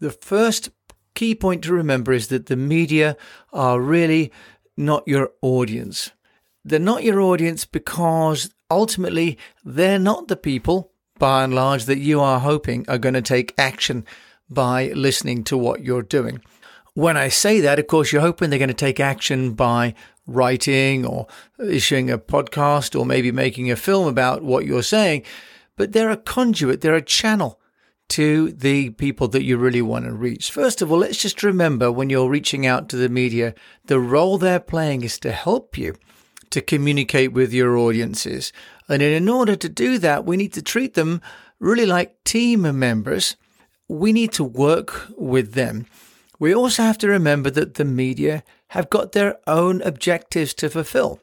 The first key point to remember is that the media are really not your audience. They're not your audience because ultimately they're not the people, by and large, that you are hoping are going to take action by listening to what you're doing. When I say that, of course, you're hoping they're going to take action by writing or issuing a podcast or maybe making a film about what you're saying, but they're a conduit, they're a channel to the people that you really want to reach. First of all, let's just remember when you're reaching out to the media, the role they're playing is to help you to communicate with your audiences. And in order to do that, we need to treat them really like team members. We need to work with them. We also have to remember that the media have got their own objectives to fulfill.